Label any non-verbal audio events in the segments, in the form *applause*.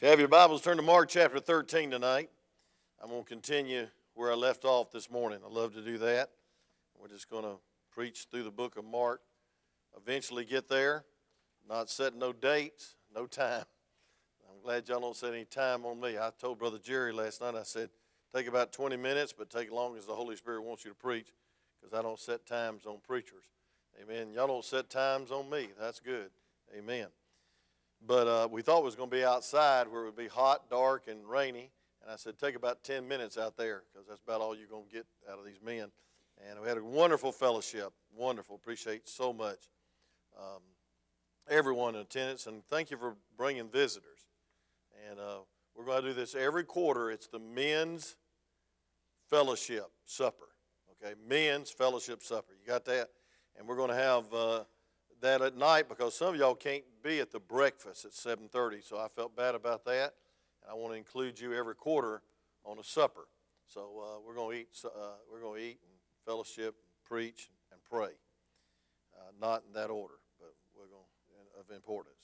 If you have your Bibles, turn to Mark chapter 13 tonight. I'm going to continue where I left off this morning. I love to do that. We're just going to preach through the book of Mark. Eventually get there. Not setting no dates, no time. I'm glad y'all don't set any time on me. I told Brother Jerry last night, I said, take about 20 minutes, but take as long as the Holy Spirit wants you to preach because I don't set times on preachers. Amen. Y'all don't set times on me. That's good. Amen. But uh, we thought it was going to be outside where it would be hot, dark, and rainy. And I said, take about 10 minutes out there because that's about all you're going to get out of these men. And we had a wonderful fellowship. Wonderful. Appreciate so much um, everyone in attendance. And thank you for bringing visitors. And uh, we're going to do this every quarter. It's the men's fellowship supper. Okay, men's fellowship supper. You got that? And we're going to have. Uh, that at night because some of y'all can't be at the breakfast at 7.30 so i felt bad about that. And i want to include you every quarter on a supper. So uh, we're going to eat uh, we're going to eat and fellowship and preach and pray. Uh, not in that order but we're going of importance.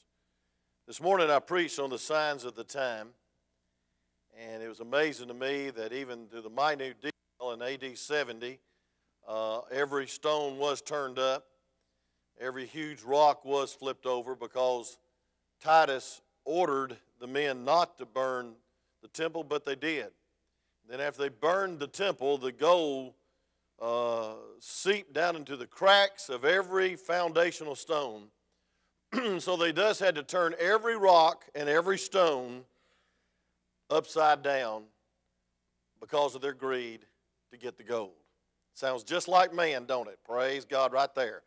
This morning i preached on the signs of the time and it was amazing to me that even to the minute detail in ad 70 uh, every stone was turned up every huge rock was flipped over because Titus ordered the men not to burn the temple, but they did. Then, after they burned the temple, the gold uh, seeped down into the cracks of every foundational stone. *clears throat* so they thus had to turn every rock and every stone upside down because of their greed to get the gold. Sounds just like man, don't it? Praise God, right there.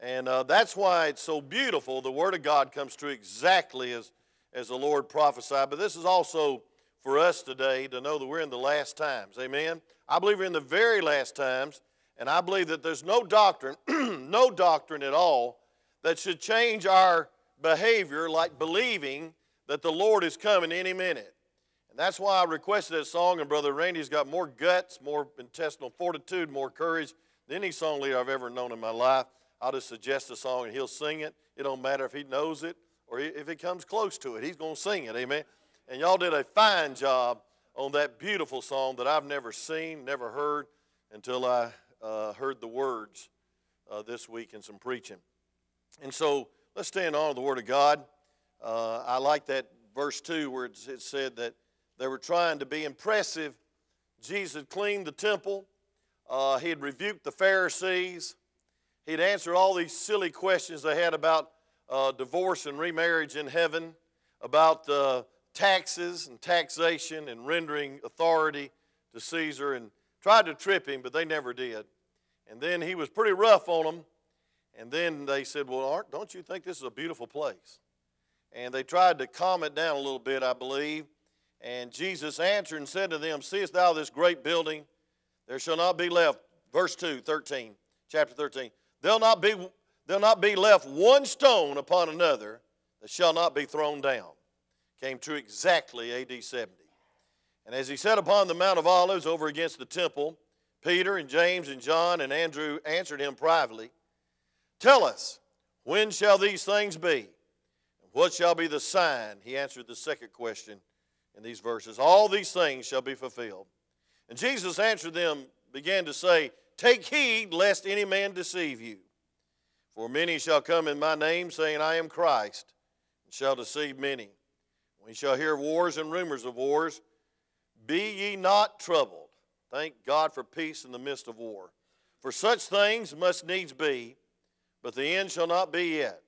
And uh, that's why it's so beautiful. The Word of God comes true exactly as, as the Lord prophesied. But this is also for us today to know that we're in the last times. Amen? I believe we're in the very last times, and I believe that there's no doctrine, *clears throat* no doctrine at all, that should change our behavior like believing that the Lord is coming any minute. And that's why I requested that song, and Brother Randy's got more guts, more intestinal fortitude, more courage than any song leader I've ever known in my life. I'll just suggest a song and he'll sing it. It don't matter if he knows it or if he comes close to it. He's going to sing it. Amen. And y'all did a fine job on that beautiful song that I've never seen, never heard until I uh, heard the words uh, this week in some preaching. And so let's stand on the Word of God. Uh, I like that verse 2 where it said that they were trying to be impressive. Jesus cleaned the temple, uh, he had rebuked the Pharisees. He'd answer all these silly questions they had about uh, divorce and remarriage in heaven, about uh, taxes and taxation and rendering authority to Caesar, and tried to trip him, but they never did. And then he was pretty rough on them. And then they said, Well, don't you think this is a beautiful place? And they tried to calm it down a little bit, I believe. And Jesus answered and said to them, Seest thou this great building? There shall not be left, verse 2, 13, chapter 13. There'll not be, there'll not be left one stone upon another that shall not be thrown down. Came true exactly AD 70. And as he sat upon the Mount of Olives over against the temple, Peter and James and John and Andrew answered him privately Tell us, when shall these things be? What shall be the sign? He answered the second question in these verses All these things shall be fulfilled. And Jesus answered them, began to say, Take heed lest any man deceive you. For many shall come in my name, saying, I am Christ, and shall deceive many. We shall hear wars and rumors of wars. Be ye not troubled. Thank God for peace in the midst of war. For such things must needs be, but the end shall not be yet.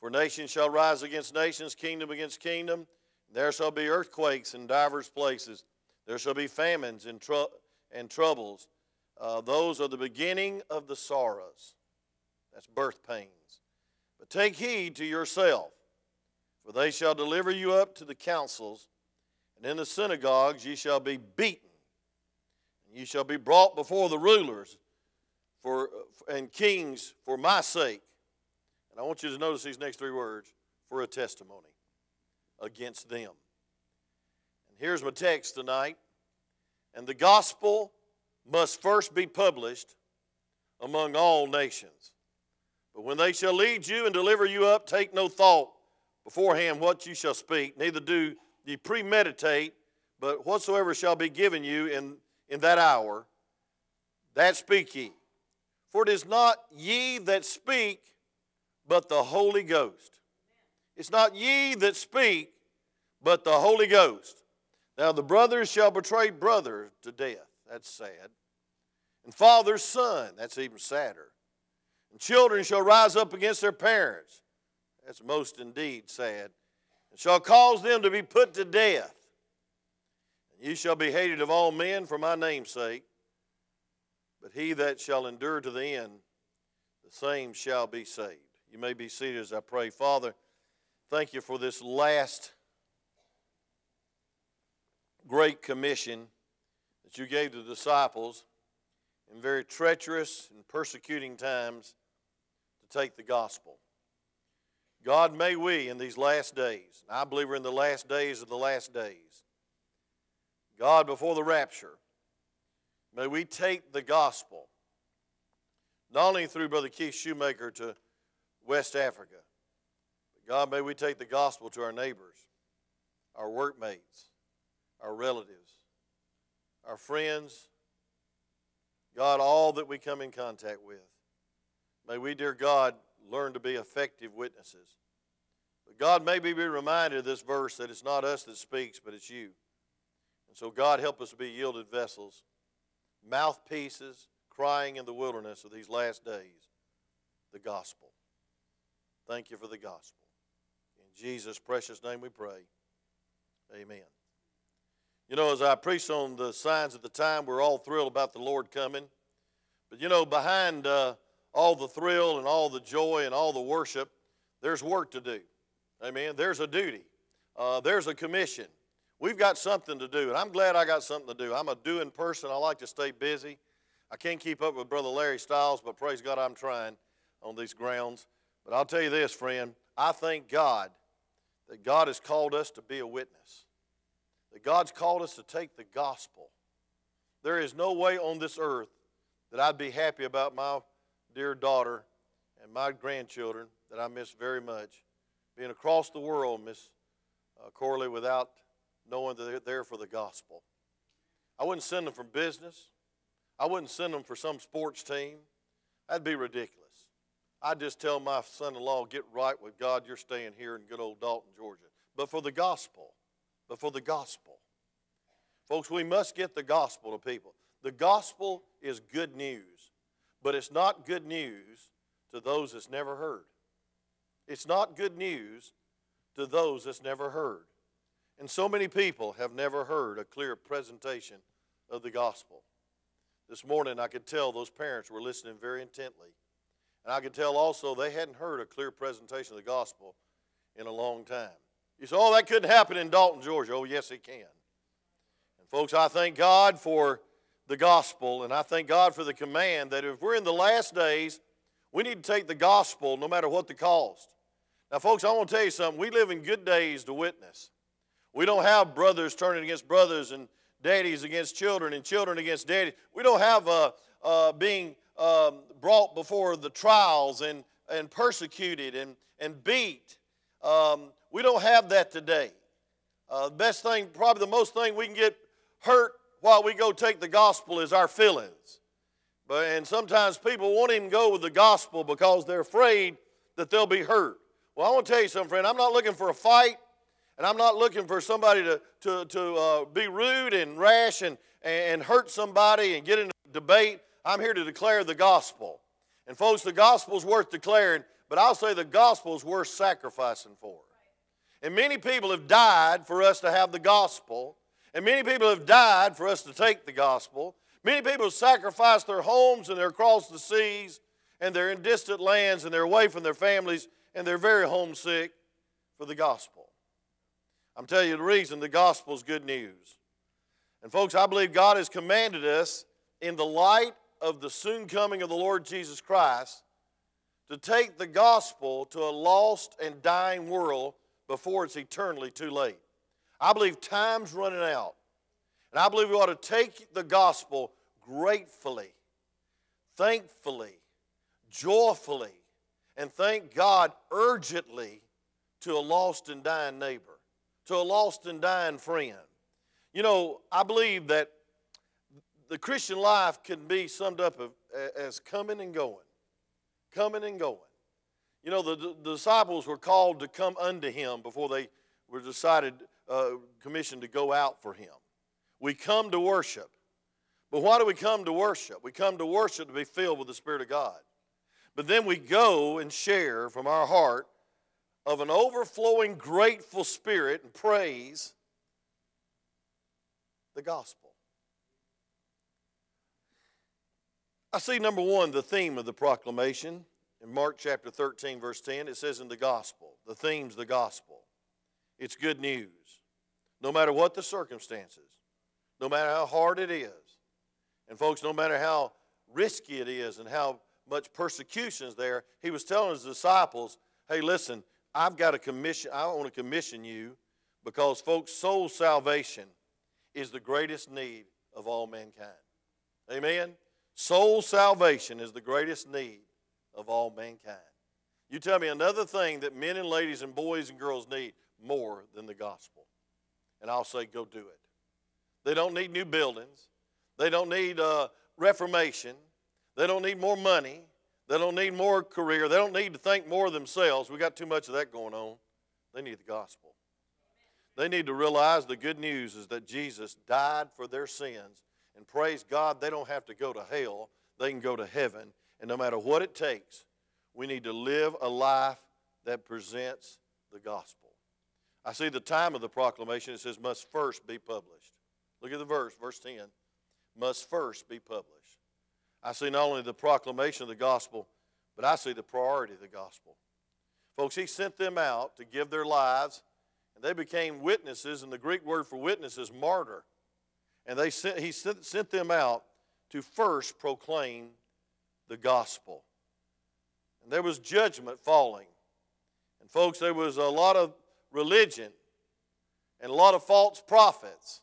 For nation shall rise against nations, kingdom against kingdom. There shall be earthquakes in divers places. There shall be famines and, and troubles uh, those are the beginning of the sorrows. That's birth pains. But take heed to yourself, for they shall deliver you up to the councils, and in the synagogues ye shall be beaten, and ye shall be brought before the rulers for, and kings for my sake. And I want you to notice these next three words for a testimony against them. And here's my text tonight. And the gospel must first be published among all nations. But when they shall lead you and deliver you up, take no thought beforehand what you shall speak, neither do ye premeditate, but whatsoever shall be given you in, in that hour, that speak ye. For it is not ye that speak, but the Holy Ghost. It's not ye that speak, but the Holy Ghost. Now the brothers shall betray brother to death. That's sad. And father's son. That's even sadder. And children shall rise up against their parents. That's most indeed sad. And shall cause them to be put to death. And ye shall be hated of all men for my name's sake. But he that shall endure to the end, the same shall be saved. You may be seated as I pray. Father, thank you for this last great commission you gave the disciples in very treacherous and persecuting times to take the gospel. God, may we in these last days, I believe we're in the last days of the last days, God, before the rapture, may we take the gospel, not only through Brother Keith Shoemaker to West Africa, but God, may we take the gospel to our neighbors, our workmates, our relatives, our friends, God, all that we come in contact with. May we, dear God, learn to be effective witnesses. But God, may we be reminded of this verse that it's not us that speaks, but it's you. And so, God, help us to be yielded vessels, mouthpieces, crying in the wilderness of these last days the gospel. Thank you for the gospel. In Jesus' precious name we pray. Amen. You know, as I preached on the signs of the time, we're all thrilled about the Lord coming. But you know, behind uh, all the thrill and all the joy and all the worship, there's work to do. Amen. There's a duty, uh, there's a commission. We've got something to do, and I'm glad I got something to do. I'm a doing person. I like to stay busy. I can't keep up with Brother Larry Stiles, but praise God, I'm trying on these grounds. But I'll tell you this, friend, I thank God that God has called us to be a witness that God's called us to take the gospel. There is no way on this earth that I'd be happy about my dear daughter and my grandchildren that I miss very much being across the world, Miss uh, Corley, without knowing that they're there for the gospel. I wouldn't send them for business. I wouldn't send them for some sports team. That'd be ridiculous. I'd just tell my son in law, get right with God, you're staying here in good old Dalton, Georgia. But for the gospel, but for the gospel. Folks, we must get the gospel to people. The gospel is good news, but it's not good news to those that's never heard. It's not good news to those that's never heard. And so many people have never heard a clear presentation of the gospel. This morning, I could tell those parents were listening very intently. And I could tell also they hadn't heard a clear presentation of the gospel in a long time. You say, oh, that couldn't happen in Dalton, Georgia. Oh, yes, it can. And, folks, I thank God for the gospel, and I thank God for the command that if we're in the last days, we need to take the gospel no matter what the cost. Now, folks, I want to tell you something. We live in good days to witness. We don't have brothers turning against brothers and daddies against children and children against daddies. We don't have uh, uh, being um, brought before the trials and, and persecuted and, and beat. Um, we don't have that today. Uh, the best thing, probably the most thing we can get hurt while we go take the gospel is our feelings. But, and sometimes people won't even go with the gospel because they're afraid that they'll be hurt. Well, I want to tell you something, friend. I'm not looking for a fight, and I'm not looking for somebody to, to, to uh, be rude and rash and, and hurt somebody and get in a debate. I'm here to declare the gospel. And, folks, the gospel's worth declaring, but I'll say the gospel's worth sacrificing for. And many people have died for us to have the gospel. And many people have died for us to take the gospel. Many people have sacrificed their homes and they're across the seas and they're in distant lands and they're away from their families and they're very homesick for the gospel. I'm telling you the reason the gospel is good news. And folks, I believe God has commanded us in the light of the soon coming of the Lord Jesus Christ to take the gospel to a lost and dying world before it's eternally too late. I believe time's running out. And I believe we ought to take the gospel gratefully, thankfully, joyfully, and thank God urgently to a lost and dying neighbor, to a lost and dying friend. You know, I believe that the Christian life can be summed up as coming and going. Coming and going. You know, the, the disciples were called to come unto him before they were decided, uh, commissioned to go out for him. We come to worship. But why do we come to worship? We come to worship to be filled with the Spirit of God. But then we go and share from our heart of an overflowing, grateful spirit and praise the gospel. I see, number one, the theme of the proclamation in Mark chapter 13, verse 10. It says in the gospel, the theme's the gospel. It's good news. No matter what the circumstances, no matter how hard it is, and folks, no matter how risky it is and how much persecution is there, he was telling his disciples, hey, listen, I've got a commission, I want to commission you because, folks, soul salvation is the greatest need of all mankind. Amen? Soul salvation is the greatest need of all mankind. You tell me another thing that men and ladies and boys and girls need more than the gospel. And I'll say, go do it. They don't need new buildings. They don't need uh, reformation. They don't need more money. They don't need more career. They don't need to think more of themselves. We got too much of that going on. They need the gospel. They need to realize the good news is that Jesus died for their sins. And praise God, they don't have to go to hell. They can go to heaven. And no matter what it takes, we need to live a life that presents the gospel. I see the time of the proclamation. It says, must first be published. Look at the verse, verse 10 must first be published. I see not only the proclamation of the gospel, but I see the priority of the gospel. Folks, he sent them out to give their lives, and they became witnesses, and the Greek word for witness is martyr. And they sent, he sent, sent them out to first proclaim the gospel. And there was judgment falling. And, folks, there was a lot of religion and a lot of false prophets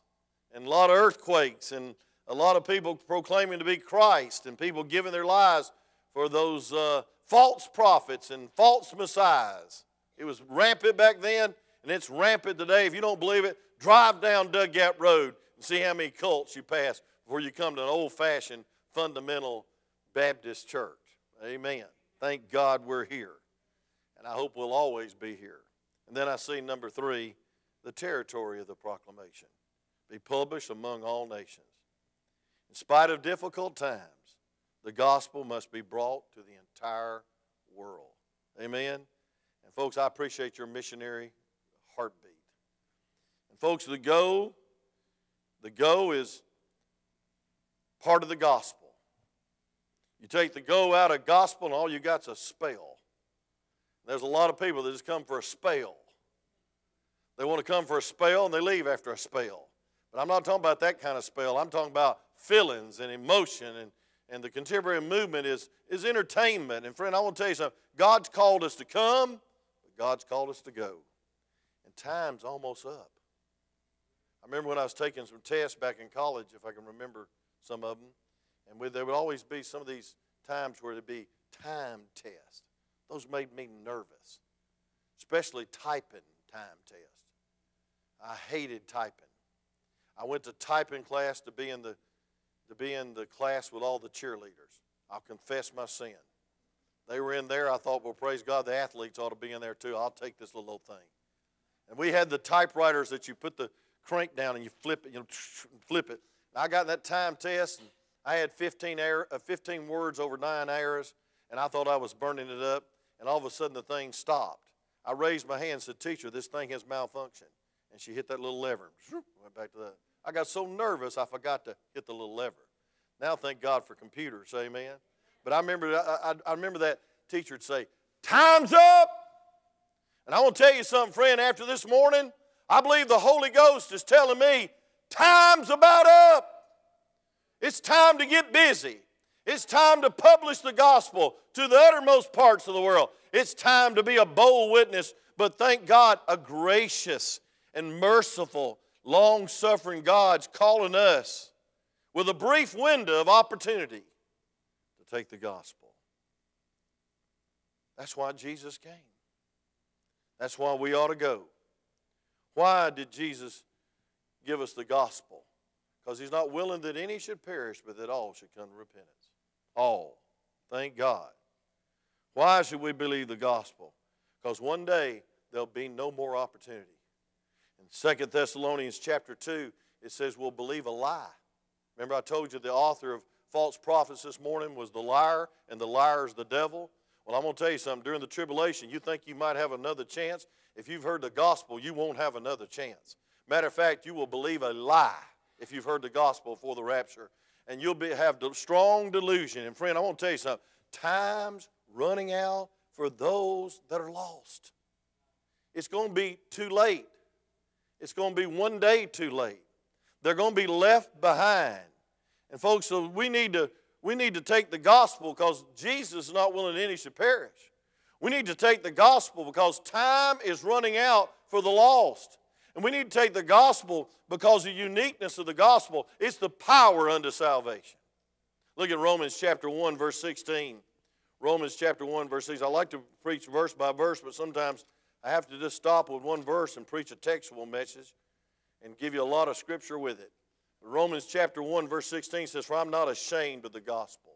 and a lot of earthquakes and a lot of people proclaiming to be Christ and people giving their lives for those uh, false prophets and false messiahs. It was rampant back then, and it's rampant today. If you don't believe it, drive down Dug Gap Road and see how many cults you pass before you come to an old fashioned fundamental Baptist church. Amen. Thank God we're here. And I hope we'll always be here. And then I see number three, the territory of the proclamation be published among all nations. In spite of difficult times, the gospel must be brought to the entire world. Amen. And folks, I appreciate your missionary heartbeat. And folks, the go, the go is part of the gospel. You take the go out of gospel, and all you got's a spell. There's a lot of people that just come for a spell. They want to come for a spell and they leave after a spell. But I'm not talking about that kind of spell. I'm talking about feelings and emotion and, and the contemporary movement is, is entertainment. And friend, I want to tell you something. God's called us to come, but God's called us to go. And time's almost up. I remember when I was taking some tests back in college, if I can remember some of them, and there would always be some of these times where there'd be time tests. Those made me nervous, especially typing time tests. I hated typing. I went to typing class to be in the to be in the class with all the cheerleaders. I'll confess my sin. They were in there. I thought, well, praise God, the athletes ought to be in there too. I'll take this little old thing. And we had the typewriters that you put the crank down and you flip it, you know, *sniffs* flip it. I got that time test and I had 15, error, uh, 15 words over nine errors, and I thought I was burning it up, and all of a sudden the thing stopped. I raised my hand and said, Teacher, this thing has malfunctioned. And she hit that little lever. Went back to that. I got so nervous I forgot to hit the little lever. Now, thank God for computers, amen. But I remember, I, I, I remember that teacher would say, Time's up. And I want to tell you something, friend, after this morning, I believe the Holy Ghost is telling me, Time's about up. It's time to get busy. It's time to publish the gospel to the uttermost parts of the world. It's time to be a bold witness, but thank God, a gracious and merciful, long suffering God's calling us with a brief window of opportunity to take the gospel. That's why Jesus came. That's why we ought to go. Why did Jesus give us the gospel? Because he's not willing that any should perish, but that all should come to repentance. All. Thank God. Why should we believe the gospel? Because one day there'll be no more opportunity. In Second Thessalonians chapter 2, it says we'll believe a lie. Remember, I told you the author of false prophets this morning was the liar, and the liar is the devil. Well, I'm going to tell you something. During the tribulation, you think you might have another chance. If you've heard the gospel, you won't have another chance. Matter of fact, you will believe a lie if you've heard the gospel before the rapture. And you'll be, have strong delusion. And friend, I want to tell you something. Time's running out for those that are lost. It's going to be too late. It's going to be one day too late. They're going to be left behind. And folks, so we need to we need to take the gospel because Jesus is not willing any should perish. We need to take the gospel because time is running out for the lost. And we need to take the gospel because the uniqueness of the gospel, it's the power unto salvation. Look at Romans chapter 1, verse 16. Romans chapter 1, verse 6. I like to preach verse by verse, but sometimes I have to just stop with one verse and preach a textual message and give you a lot of scripture with it. Romans chapter 1, verse 16 says, For I'm not ashamed of the gospel.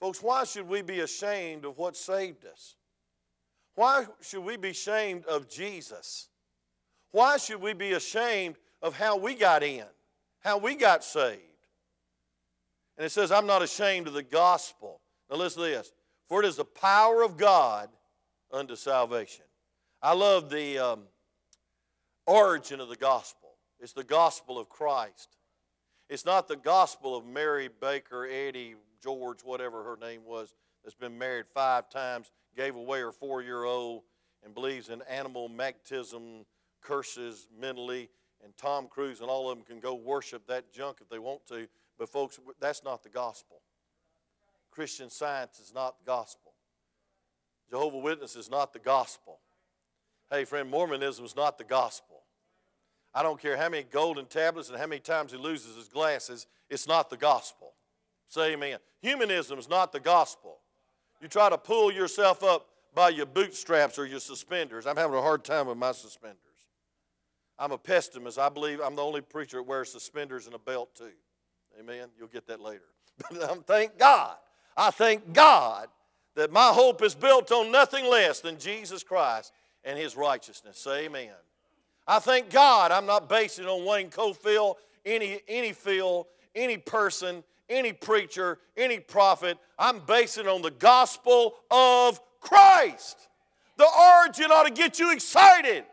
Folks, why should we be ashamed of what saved us? Why should we be ashamed of Jesus? Why should we be ashamed of how we got in, how we got saved? And it says, I'm not ashamed of the gospel. Now listen to this. For it is the power of God unto salvation. I love the um, origin of the gospel. It's the gospel of Christ. It's not the gospel of Mary Baker, Eddy, George, whatever her name was, that's been married five times, gave away her four year old, and believes in animal magnetism, curses mentally, and Tom Cruise and all of them can go worship that junk if they want to. But, folks, that's not the gospel. Christian science is not the gospel. Jehovah Witness is not the gospel. Hey, friend, Mormonism is not the gospel. I don't care how many golden tablets and how many times he loses his glasses, it's not the gospel. Say amen. Humanism is not the gospel. You try to pull yourself up by your bootstraps or your suspenders. I'm having a hard time with my suspenders. I'm a pessimist. I believe I'm the only preacher that wears suspenders and a belt too. Amen. You'll get that later. *laughs* But um, thank God. I thank God that my hope is built on nothing less than Jesus Christ and his righteousness. Say amen. I thank God I'm not basing on Wayne Cofield, any, any field, any person, any preacher, any prophet. I'm basing on the gospel of Christ. The origin ought to get you excited.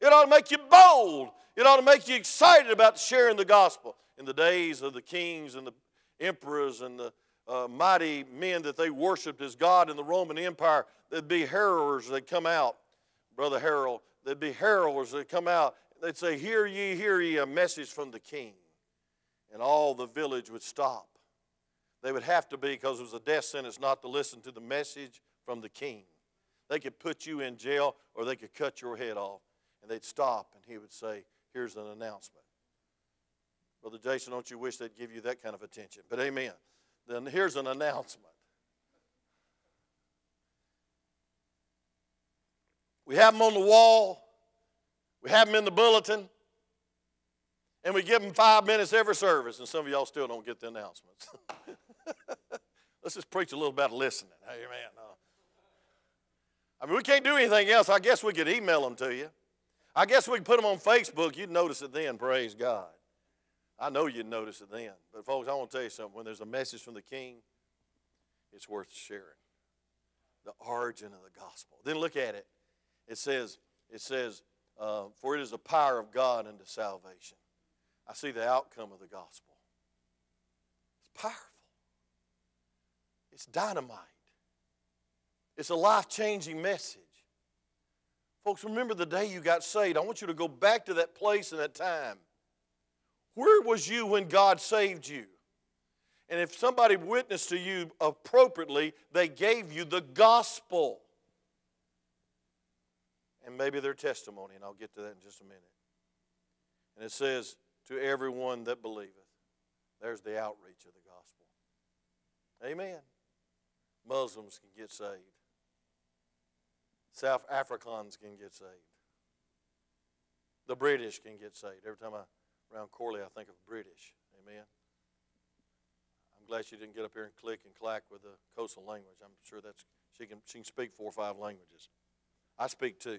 It ought to make you bold. It ought to make you excited about sharing the gospel. In the days of the kings and the emperors and the uh, mighty men that they worshiped as God in the Roman Empire, there'd be heralders that come out. Brother Harold, there'd be heralds that come out. They'd say, Hear ye, hear ye, a message from the king. And all the village would stop. They would have to be because it was a death sentence not to listen to the message from the king. They could put you in jail or they could cut your head off. And they'd stop and he would say, Here's an announcement. Brother Jason, don't you wish they'd give you that kind of attention? But amen. Then here's an announcement. We have them on the wall, we have them in the bulletin, and we give them five minutes every service, and some of y'all still don't get the announcements. *laughs* Let's just preach a little about listening. Amen. Uh, I mean, we can't do anything else. I guess we could email them to you. I guess we could put them on Facebook. You'd notice it then, praise God. I know you'd notice it then. But, folks, I want to tell you something. When there's a message from the King, it's worth sharing. The origin of the gospel. Then look at it. It says, it says, uh, for it is the power of God unto salvation. I see the outcome of the gospel. It's powerful. It's dynamite. It's a life changing message. Folks, remember the day you got saved. I want you to go back to that place and that time. Where was you when God saved you? And if somebody witnessed to you appropriately, they gave you the gospel and maybe their testimony, and I'll get to that in just a minute. And it says, To everyone that believeth. There's the outreach of the gospel. Amen. Muslims can get saved, South Africans can get saved, The British can get saved. Every time I around Corley, I think of British. Amen. I'm glad she didn't get up here and click and clack with the Xhosa language. I'm sure that's she can she can speak four or five languages. I speak two,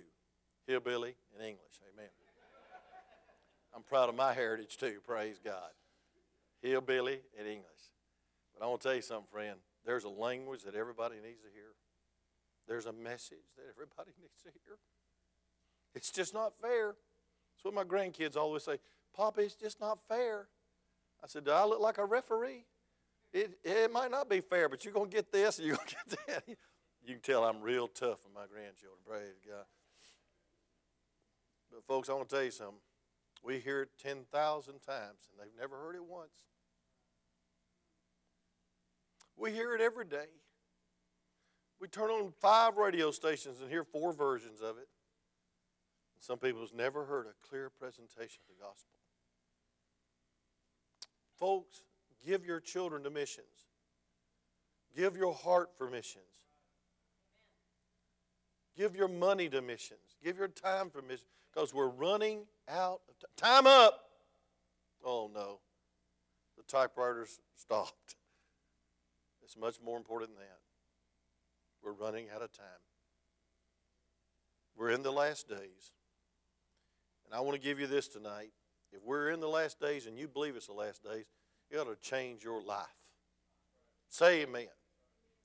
hillbilly and English. Amen. I'm proud of my heritage too. Praise God. Hillbilly and English. But I want to tell you something, friend. There's a language that everybody needs to hear. There's a message that everybody *laughs* needs to hear. It's just not fair. That's what my grandkids always say. Papa, it's just not fair. I said, Do I look like a referee? It, it might not be fair, but you're going to get this and you're going to get *laughs* that. You can tell I'm real tough with my grandchildren. Praise God. But, folks, I want to tell you something. We hear it 10,000 times, and they've never heard it once. We hear it every day. We turn on five radio stations and hear four versions of it. Some people have never heard a clear presentation of the gospel. Folks, give your children to missions. Give your heart for missions. Give your money to missions. Give your time for missions. Because we're running out of time. Time up! Oh no. The typewriter's stopped. It's much more important than that. We're running out of time. We're in the last days. And I want to give you this tonight. If we're in the last days and you believe it's the last days, it ought to change your life. Say amen.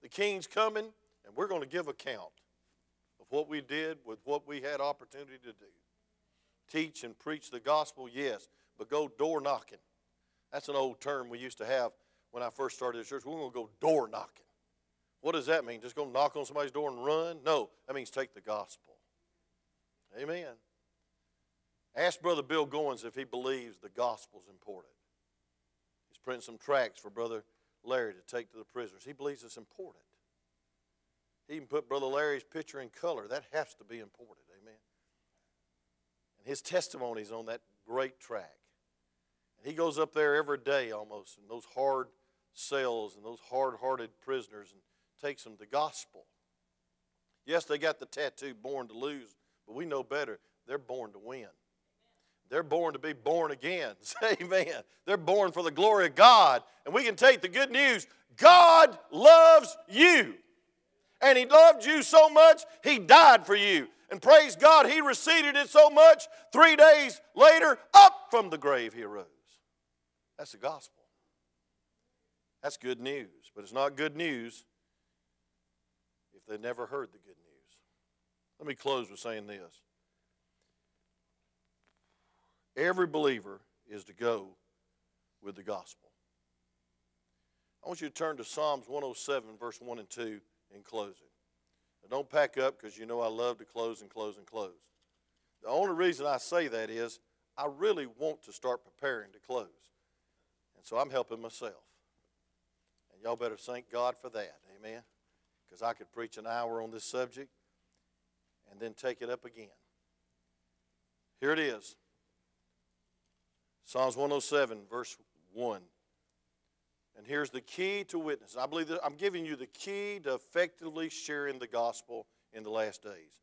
The king's coming, and we're going to give account of what we did with what we had opportunity to do. Teach and preach the gospel, yes, but go door knocking. That's an old term we used to have when I first started the church. We're going to go door knocking. What does that mean? Just go knock on somebody's door and run? No, that means take the gospel. Amen. Ask Brother Bill Goins if he believes the gospel is important. He's printing some tracts for Brother Larry to take to the prisoners. He believes it's important. He even put Brother Larry's picture in color. That has to be important. Amen. And his testimonies on that great track. And he goes up there every day almost in those hard cells and those hard hearted prisoners and takes them the gospel. Yes, they got the tattoo born to lose, but we know better. They're born to win. They're born to be born again. *laughs* Say amen. They're born for the glory of God. And we can take the good news God loves you. And He loved you so much, He died for you. And praise God, He receded it so much, three days later, up from the grave He arose. That's the gospel. That's good news. But it's not good news if they never heard the good news. Let me close with saying this. Every believer is to go with the gospel. I want you to turn to Psalms 107, verse 1 and 2 in closing. Now don't pack up because you know I love to close and close and close. The only reason I say that is I really want to start preparing to close. And so I'm helping myself. And y'all better thank God for that. Amen. Because I could preach an hour on this subject and then take it up again. Here it is. Psalms 107, verse 1. And here's the key to witness. I believe that I'm giving you the key to effectively sharing the gospel in the last days.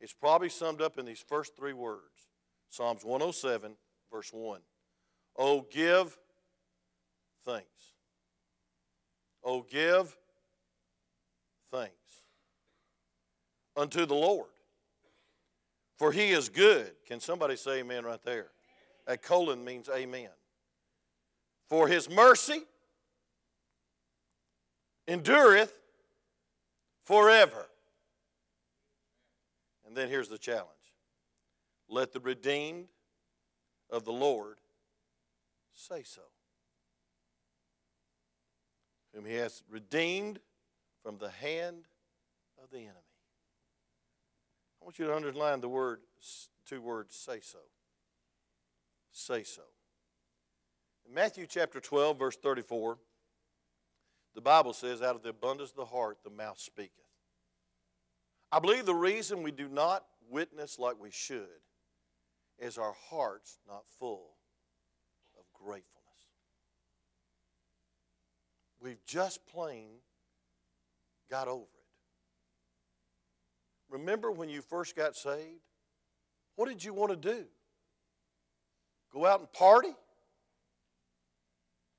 It's probably summed up in these first three words Psalms 107, verse 1. Oh, give thanks. Oh, give thanks unto the Lord, for he is good. Can somebody say amen right there? A colon means amen. For his mercy endureth forever. And then here's the challenge let the redeemed of the Lord say so. Whom he has redeemed from the hand of the enemy. I want you to underline the word, two words, say so say so. In Matthew chapter 12, verse 34, the Bible says, Out of the abundance of the heart, the mouth speaketh. I believe the reason we do not witness like we should is our hearts not full of gratefulness. We've just plain got over it. Remember when you first got saved? What did you want to do? go out and party?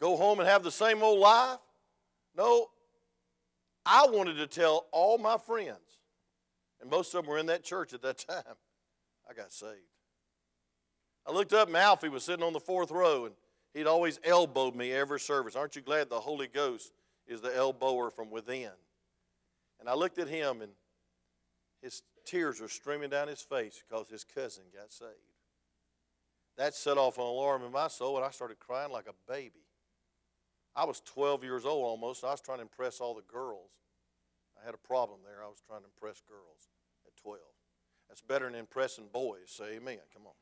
Go home and have the same old life? No, I wanted to tell all my friends, and most of them were in that church at that *laughs* time, I got saved. I looked up and Alfie was sitting on the fourth row, and he'd always elbowed me every service. Aren't you glad the Holy Ghost is the elbower from within? And I looked at him, and his tears were streaming down his face because his cousin got saved. That set off an alarm in my soul, and I started crying like a baby. I was 12 years old almost, I was trying to impress all the girls. I had a problem there. I was trying to impress girls at 12. That's better than impressing boys. Say amen. Come on.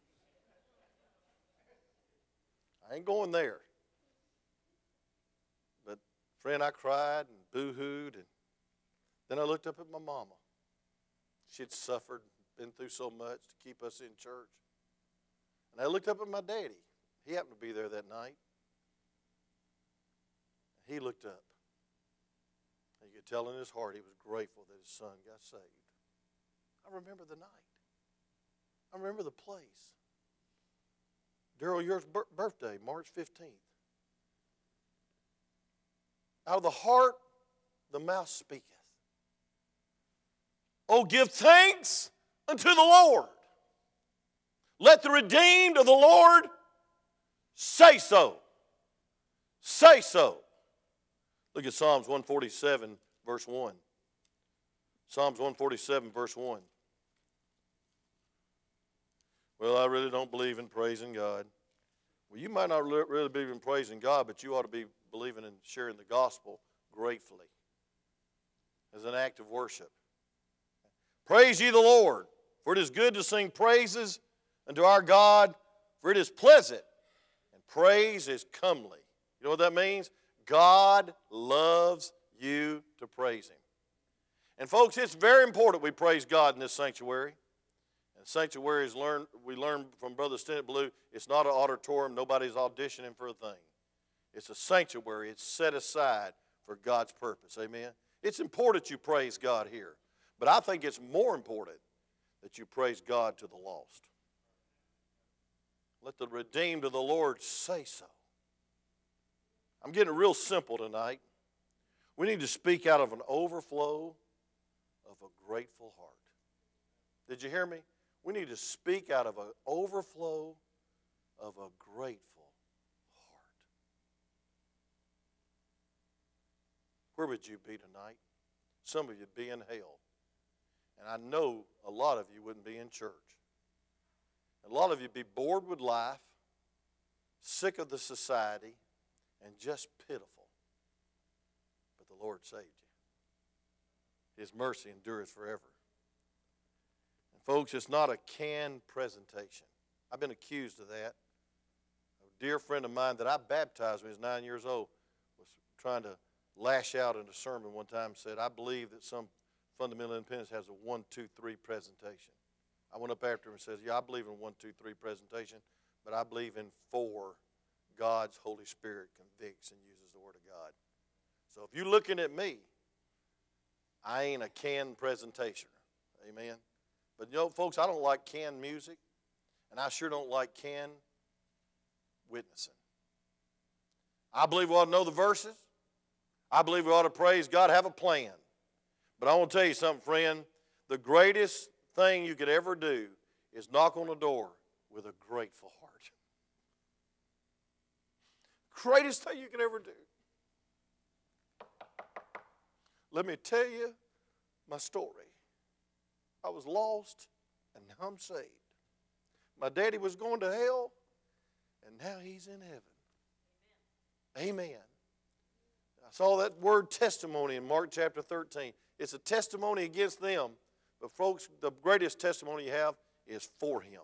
I ain't going there. But, friend, I cried and boo hooed, and then I looked up at my mama. She'd suffered, been through so much to keep us in church. And I looked up at my daddy. He happened to be there that night. He looked up. And you could tell in his heart he was grateful that his son got saved. I remember the night. I remember the place. Daryl, your birthday, March 15th. Out of the heart, the mouth speaketh. Oh, give thanks unto the Lord. Let the redeemed of the Lord say so. Say so. Look at Psalms 147, verse 1. Psalms 147, verse 1. Well, I really don't believe in praising God. Well, you might not really believe in praising God, but you ought to be believing in sharing the gospel gratefully as an act of worship. Praise ye the Lord, for it is good to sing praises unto our God, for it is pleasant, and praise is comely. You know what that means? God loves you to praise Him. And folks, it's very important we praise God in this sanctuary. And sanctuary is learned, we learned from Brother Stennett Blue, it's not an auditorium, nobody's auditioning for a thing. It's a sanctuary, it's set aside for God's purpose. Amen. It's important you praise God here. But I think it's more important that you praise God to the lost. Let the redeemed of the Lord say so. I'm getting real simple tonight. We need to speak out of an overflow of a grateful heart. Did you hear me? We need to speak out of an overflow of a grateful heart. Where would you be tonight? Some of you'd be in hell. And I know a lot of you wouldn't be in church. A lot of you would be bored with life, sick of the society, and just pitiful. But the Lord saved you. His mercy endures forever. And folks, it's not a canned presentation. I've been accused of that. A dear friend of mine that I baptized when he was nine years old was trying to lash out in a sermon one time and said, I believe that some fundamental independence has a one, two, three presentation. I went up after him and says, Yeah, I believe in one, two, three presentation, but I believe in four God's Holy Spirit convicts and uses the Word of God. So if you're looking at me, I ain't a canned presentation. Amen. But you know, folks, I don't like canned music, and I sure don't like canned witnessing. I believe we ought to know the verses. I believe we ought to praise God, have a plan. But I want to tell you something, friend. The greatest thing you could ever do is knock on the door with a grateful heart. Greatest thing you could ever do. Let me tell you my story. I was lost, and now I'm saved. My daddy was going to hell, and now he's in heaven. Amen. Amen. I saw that word testimony in Mark chapter 13. It's a testimony against them, but folks, the greatest testimony you have is for him,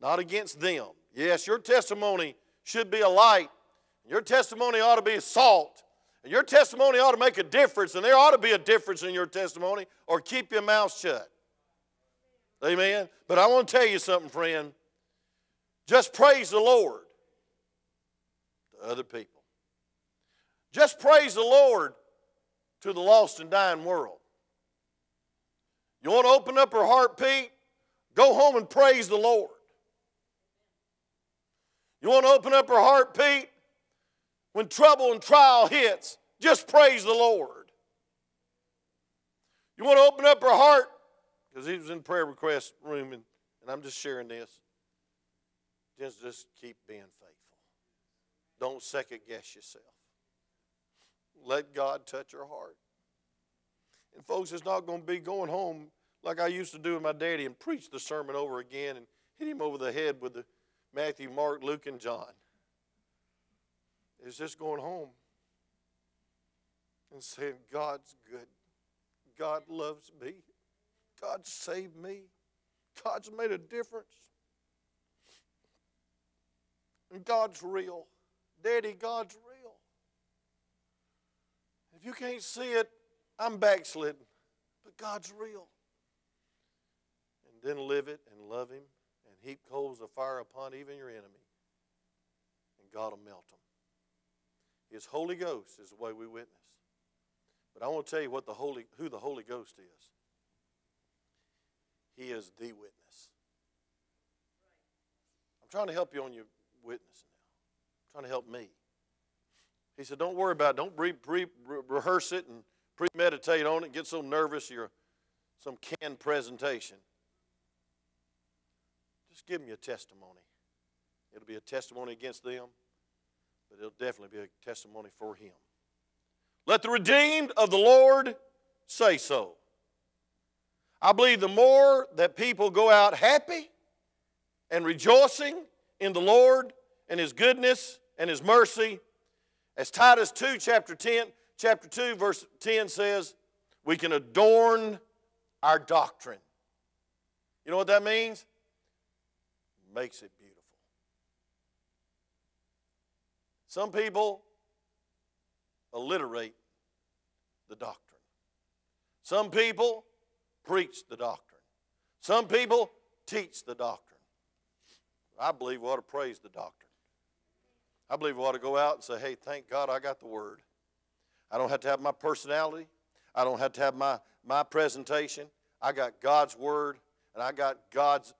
not against them. Yes, your testimony should be a light. Your testimony ought to be salt. And your testimony ought to make a difference, and there ought to be a difference in your testimony, or keep your mouth shut. Amen. But I want to tell you something, friend. Just praise the Lord to other people. Just praise the Lord to the lost and dying world. You want to open up her heart, Pete? Go home and praise the Lord. You want to open up her heart, Pete? When trouble and trial hits, just praise the Lord. You want to open up her heart? Because he was in prayer request room, and, and I'm just sharing this. Just, just keep being faithful. Don't second guess yourself. Let God touch your heart. And folks, it's not going to be going home like I used to do with my daddy and preach the sermon over again and hit him over the head with the Matthew, Mark, Luke, and John. It's just going home and saying, God's good. God loves me. God saved me. God's made a difference. And God's real. Daddy, God's real. If you can't see it, I'm backslidden. But God's real. And then live it and love Him and heap coals of fire upon even your enemy. And God will melt them. His Holy Ghost is the way we witness. But I want to tell you what the Holy, who the Holy Ghost is. He is the witness. I'm trying to help you on your witnessing now. I'm trying to help me. He said, Don't worry about it. Don't re- re- rehearse it and premeditate on it. Get so nervous you're some canned presentation. Just give them your testimony. It'll be a testimony against them, but it'll definitely be a testimony for him. Let the redeemed of the Lord say so. I believe the more that people go out happy and rejoicing in the Lord and His goodness and His mercy, as Titus 2, chapter 10, chapter 2, verse 10 says, we can adorn our doctrine. You know what that means? Makes it beautiful. Some people alliterate the doctrine. Some people preach the doctrine. Some people teach the doctrine. I believe we ought to praise the doctrine. I believe we ought to go out and say, hey, thank God I got the word. I don't have to have my personality. I don't have to have my, my presentation. I got God's word and I got God's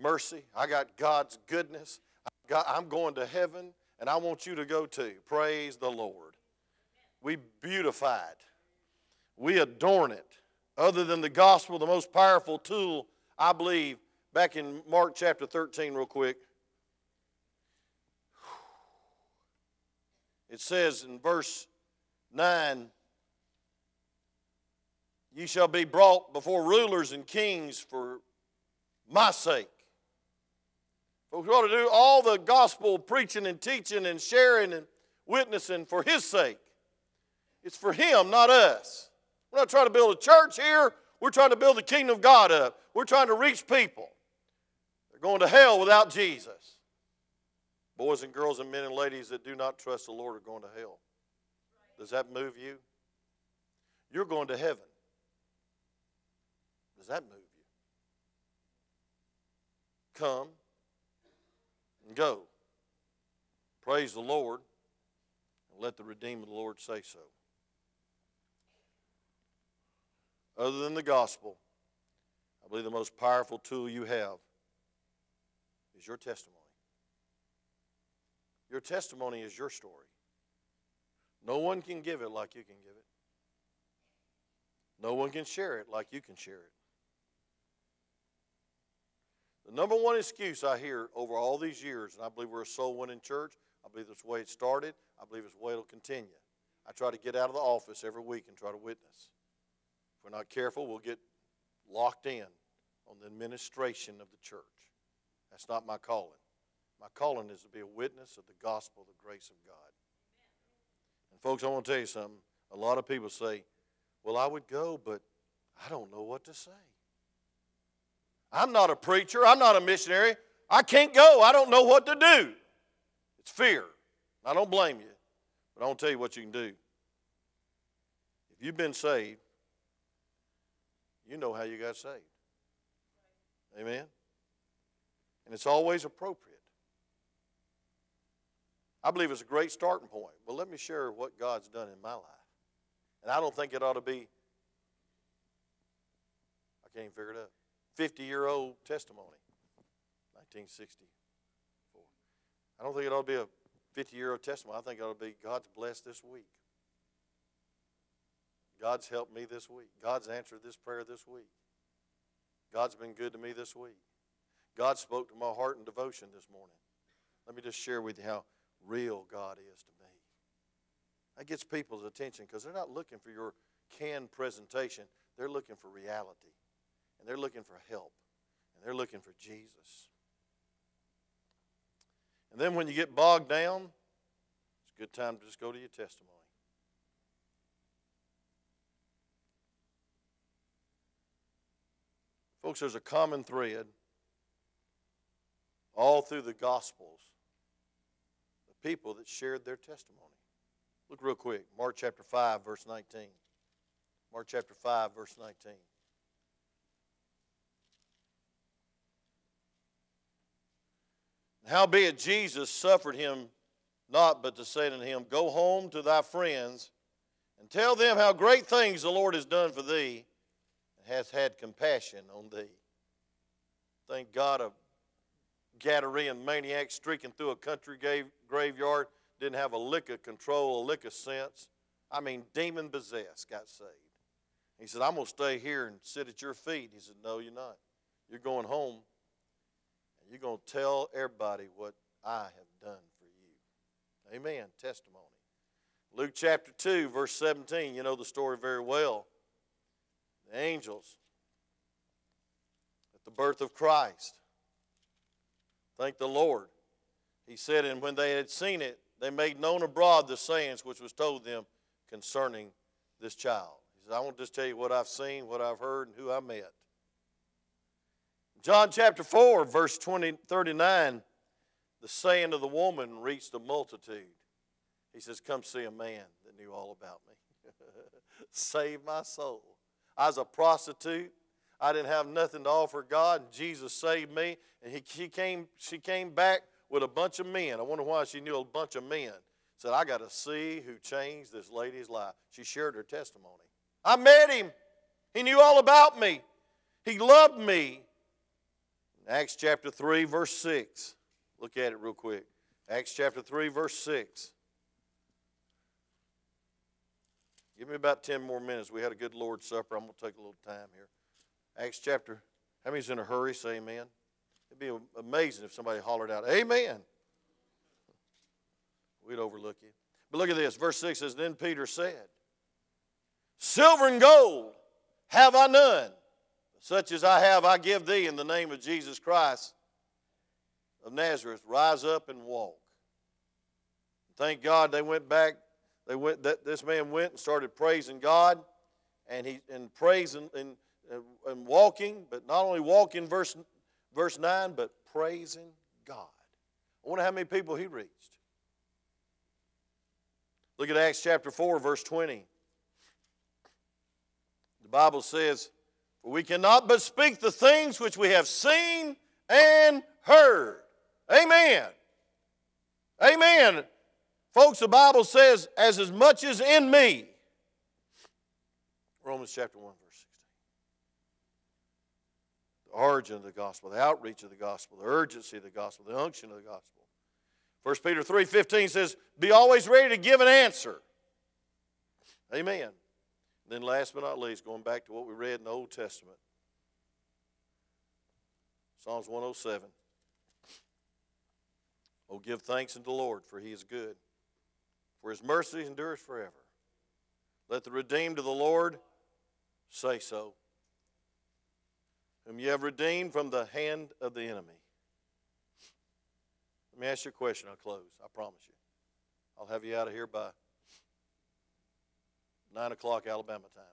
mercy. I got God's goodness. Got, I'm going to heaven and I want you to go too. Praise the Lord. We beautify it, we adorn it. Other than the gospel, the most powerful tool, I believe, back in Mark chapter 13, real quick. It says in verse 9, Ye shall be brought before rulers and kings for my sake. But we ought to do all the gospel preaching and teaching and sharing and witnessing for his sake. It's for him, not us. We're not trying to build a church here. We're trying to build the kingdom of God up. We're trying to reach people. They're going to hell without Jesus. Boys and girls and men and ladies that do not trust the Lord are going to hell. Does that move you? You're going to heaven. Does that move you? Come and go. Praise the Lord and let the redeemed of the Lord say so. Other than the gospel, I believe the most powerful tool you have is your testimony. Your testimony is your story. No one can give it like you can give it. No one can share it like you can share it. The number one excuse I hear over all these years, and I believe we're a soul winning church, I believe that's the way it started, I believe it's the way it'll continue. I try to get out of the office every week and try to witness. If we're not careful, we'll get locked in on the administration of the church. That's not my calling. My calling is to be a witness of the gospel, the grace of God. And folks, I want to tell you something. A lot of people say, well, I would go, but I don't know what to say. I'm not a preacher. I'm not a missionary. I can't go. I don't know what to do. It's fear. I don't blame you, but I want to tell you what you can do. If you've been saved, you know how you got saved. Amen? And it's always appropriate. I believe it's a great starting point. But let me share what God's done in my life. And I don't think it ought to be, I can't even figure it out, 50 year old testimony, 1964. I don't think it ought to be a 50 year old testimony. I think it ought to be God's blessed this week. God's helped me this week. God's answered this prayer this week. God's been good to me this week. God spoke to my heart in devotion this morning. Let me just share with you how real God is to me. That gets people's attention because they're not looking for your canned presentation, they're looking for reality. And they're looking for help. And they're looking for Jesus. And then when you get bogged down, it's a good time to just go to your testimony. Folks, there's a common thread all through the Gospels people that shared their testimony. Look real quick Mark chapter 5, verse 19. Mark chapter 5, verse 19. Howbeit Jesus suffered him not, but to say unto him, Go home to thy friends and tell them how great things the Lord has done for thee and hath had compassion on thee. Thank God a Gadarene maniac streaking through a country graveyard didn't have a lick of control, a lick of sense. I mean, demon possessed, got saved. He said, I'm going to stay here and sit at your feet. He said, No, you're not. You're going home and you're going to tell everybody what I have done for you. Amen. Testimony. Luke chapter 2, verse 17. You know the story very well the angels at the birth of Christ. Thank the Lord. He said, and when they had seen it, they made known abroad the sayings which was told them concerning this child. He said, I want to just tell you what I've seen, what I've heard, and who I met. John chapter 4, verse 20, 39, the saying of the woman reached a multitude. He says, Come see a man that knew all about me. *laughs* Save my soul. I was a prostitute. I didn't have nothing to offer God, and Jesus saved me. And he, she, came, she came back with a bunch of men. I wonder why she knew a bunch of men. Said, I got to see who changed this lady's life. She shared her testimony. I met him. He knew all about me. He loved me. Acts chapter 3, verse 6. Look at it real quick. Acts chapter 3, verse 6. Give me about 10 more minutes. We had a good Lord's Supper. I'm going to take a little time here. Acts chapter, how many's in a hurry? Say amen. It'd be amazing if somebody hollered out, Amen. We'd overlook you. But look at this. Verse 6 says, Then Peter said, Silver and gold have I none. Such as I have, I give thee in the name of Jesus Christ of Nazareth. Rise up and walk. Thank God they went back they went, that, this man went and started praising God and, he, and praising and, and walking, but not only walking, verse, verse 9, but praising God. I wonder how many people he reached. Look at Acts chapter 4, verse 20. The Bible says, For we cannot but speak the things which we have seen and heard. Amen. Amen. Folks, the Bible says, as as much as in me. Romans chapter 1, verse 16. The origin of the gospel, the outreach of the gospel, the urgency of the gospel, the unction of the gospel. 1 Peter 3.15 says, be always ready to give an answer. Amen. And then last but not least, going back to what we read in the Old Testament. Psalms 107. Oh, give thanks unto the Lord, for he is good for his mercy endures forever. Let the redeemed of the Lord say so, whom you have redeemed from the hand of the enemy. Let me ask you a question. I'll close. I promise you. I'll have you out of here by 9 o'clock Alabama time.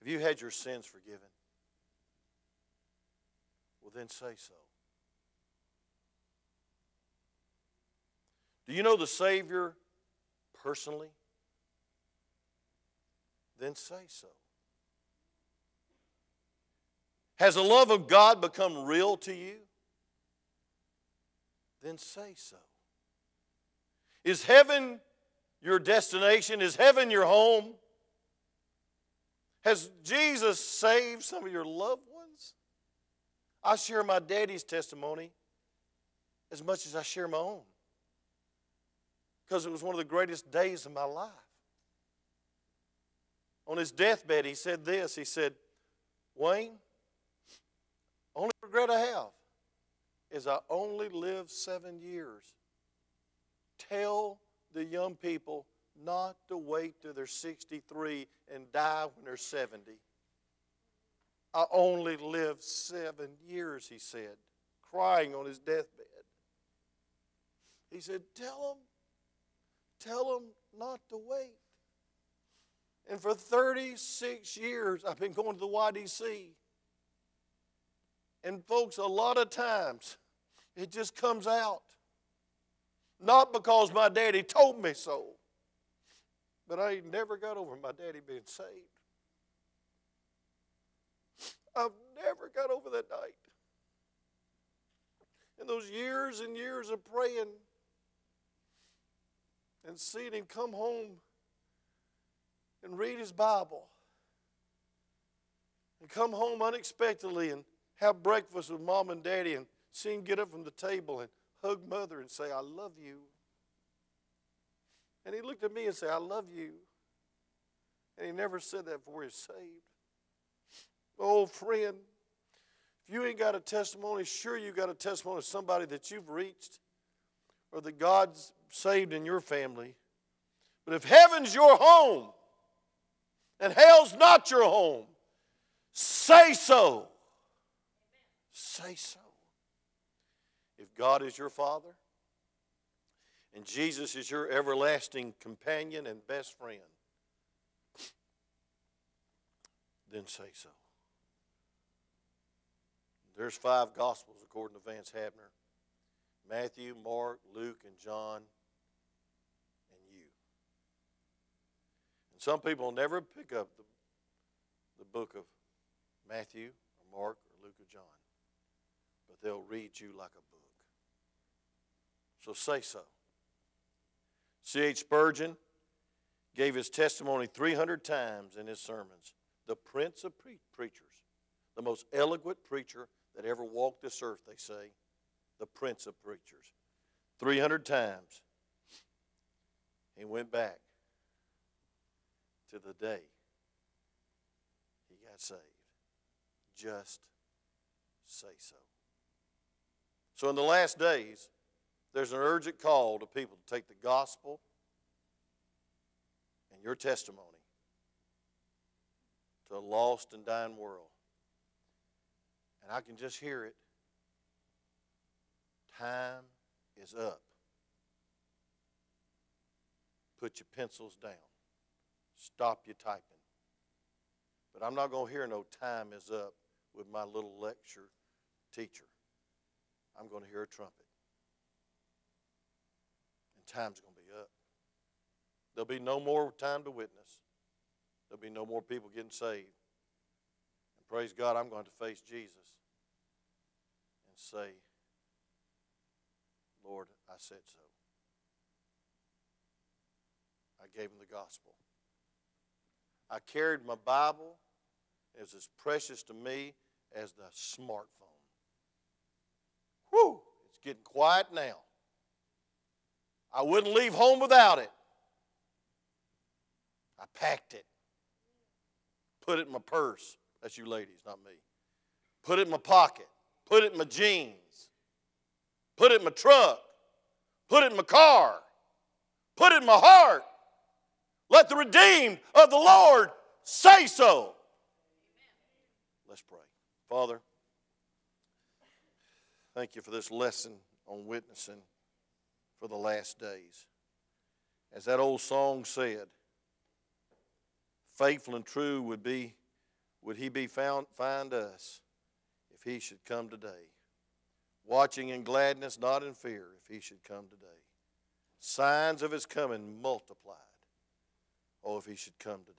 Have you had your sins forgiven? Well, then say so. Do you know the Savior personally? Then say so. Has the love of God become real to you? Then say so. Is heaven your destination? Is heaven your home? Has Jesus saved some of your loved ones? I share my daddy's testimony as much as I share my own because it was one of the greatest days of my life. On his deathbed, he said this He said, Wayne, only regret I have is I only lived seven years. Tell the young people not to wait till they're 63 and die when they're 70. I only lived seven years, he said, crying on his deathbed. He said, Tell them, tell them not to wait. And for 36 years, I've been going to the YDC. And, folks, a lot of times it just comes out. Not because my daddy told me so, but I never got over my daddy being saved. I've never got over that night. And those years and years of praying and seeing him come home and read his Bible and come home unexpectedly and have breakfast with mom and daddy and see him get up from the table and hug mother and say, I love you. And he looked at me and said, I love you. And he never said that before he saved. Oh, friend, if you ain't got a testimony, sure you got a testimony of somebody that you've reached or that God's saved in your family. But if heaven's your home and hell's not your home, say so. Say so. If God is your Father and Jesus is your everlasting companion and best friend, then say so. There's five Gospels according to Vance Havner Matthew, Mark, Luke, and John, and you. And some people never pick up the, the book of Matthew, or Mark, or Luke, or John, but they'll read you like a book. So say so. C.H. Spurgeon gave his testimony 300 times in his sermons. The prince of pre- preachers, the most eloquent preacher that ever walked this earth, they say, the prince of preachers. 300 times. He went back to the day he got saved. Just say so. So, in the last days, there's an urgent call to people to take the gospel and your testimony to a lost and dying world. And I can just hear it. Time is up. Put your pencils down. Stop your typing. But I'm not going to hear no time is up with my little lecture teacher. I'm going to hear a trumpet. And time's going to be up. There'll be no more time to witness. There'll be no more people getting saved. And praise God, I'm going to face Jesus and say, Lord, I said so. I gave him the gospel. I carried my Bible. Was as precious to me as the smartphone. Whew, it's getting quiet now. I wouldn't leave home without it. I packed it, put it in my purse. That's you ladies, not me. Put it in my pocket, put it in my jeans, put it in my truck, put it in my car, put it in my heart. Let the redeemed of the Lord say so. Let's pray. Father, thank you for this lesson on witnessing for the last days. As that old song said, faithful and true would be would he be found find us if he should come today. Watching in gladness, not in fear, if he should come today. Signs of his coming multiplied. Oh, if he should come today.